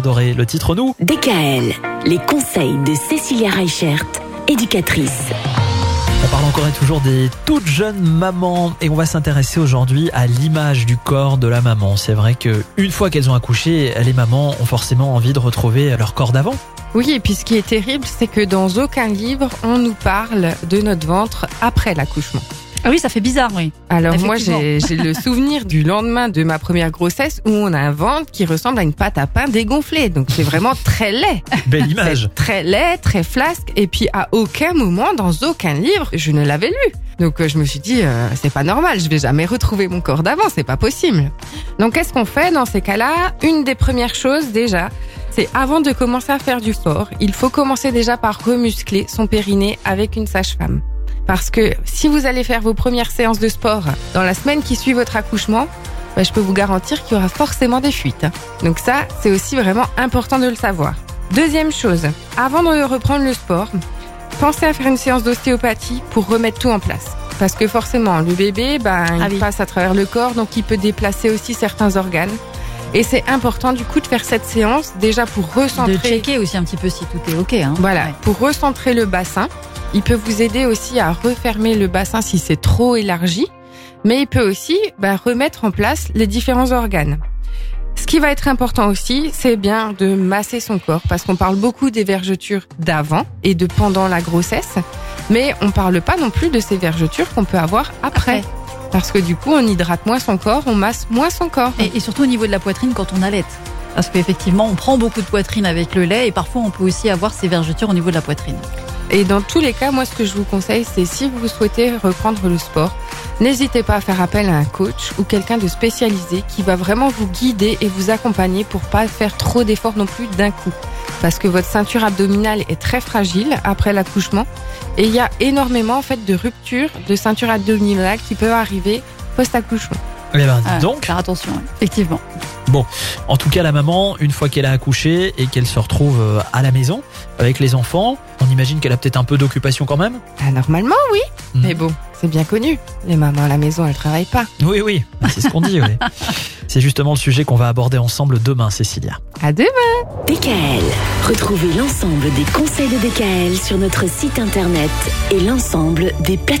Julien Doré. Le titre nous DKL, les conseils de Cécilia Reichert, éducatrice. On parle encore et toujours des toutes jeunes mamans et on va s'intéresser aujourd'hui à l'image du corps de la maman. C'est vrai que une fois qu'elles ont accouché, les mamans ont forcément envie de retrouver leur corps d'avant. Oui, et puis ce qui est terrible, c'est que dans aucun livre, on nous parle de notre ventre après l'accouchement. Ah oui, ça fait bizarre, oui. Alors moi, j'ai j'ai le souvenir du lendemain de ma première grossesse où on a un ventre qui ressemble à une pâte à pain dégonflée. Donc c'est vraiment très laid. Belle image. Très laid, très flasque. Et puis à aucun moment, dans aucun livre, je ne l'avais lu. Donc euh, je me suis dit, euh, c'est pas normal, je vais jamais retrouver mon corps d'avant, c'est pas possible. Donc qu'est-ce qu'on fait dans ces cas-là? Une des premières choses déjà, c'est avant de commencer à faire du sport, il faut commencer déjà par remuscler son périnée avec une sage-femme. Parce que si vous allez faire vos premières séances de sport dans la semaine qui suit votre accouchement, bah, je peux vous garantir qu'il y aura forcément des fuites. Donc ça, c'est aussi vraiment important de le savoir. Deuxième chose, avant de reprendre le sport, pensez à faire une séance d'ostéopathie pour remettre tout en place. Parce que forcément, le bébé, bah, il Ah oui. passe à travers le corps, donc il peut déplacer aussi certains organes. Et c'est important du coup de faire cette séance déjà pour recentrer. De checker aussi un petit peu si tout est OK. Hein. Voilà, Ouais. pour recentrer le bassin. Il peut vous aider aussi à refermer le bassin si c'est trop élargi, mais il peut aussi bah, remettre en place les différents organes. Ce qui va être important aussi, c'est bien de masser son corps, parce qu'on parle beaucoup des vergetures d'avant et de pendant la grossesse, mais on parle pas non plus de ces vergetures qu'on peut avoir après. Après. Parce que du coup, on hydrate moins son corps, on masse moins son corps. Et, et surtout au niveau de la poitrine quand on allait. Parce qu'effectivement, on prend beaucoup de poitrine avec le lait et parfois on peut aussi avoir ces vergetures au niveau de la poitrine. Et dans tous les cas, moi, ce que je vous conseille, c'est si vous souhaitez reprendre le sport, n'hésitez pas à faire appel à un coach ou quelqu'un de spécialisé qui va vraiment vous guider et vous accompagner pour pas faire trop d'efforts non plus d'un coup. Parce que votre ceinture abdominale est très fragile après l'accouchement et il y a énormément, en fait, de ruptures de ceinture abdominale qui peuvent arriver post-accouchement. Eh ben, Ah, donc, Faire attention, ouais. effectivement. en tout cas, la maman, une fois qu'elle a accouché et qu'elle se retrouve euh, à la maison avec les enfants, imagine qu'elle a peut-être un peu d'occupation quand même? Ah, normalement, oui. Mhm. Mais bon, c'est bien connu. Les mamans à la maison, elles travaillent pas. Oui, oui, c'est ce qu'on dit. oui. C'est justement le sujet qu'on va aborder ensemble demain, Cécilia. À demain! DKL, retrouvez l'ensemble des conseils de DKL sur notre site internet et l'ensemble des plateformes.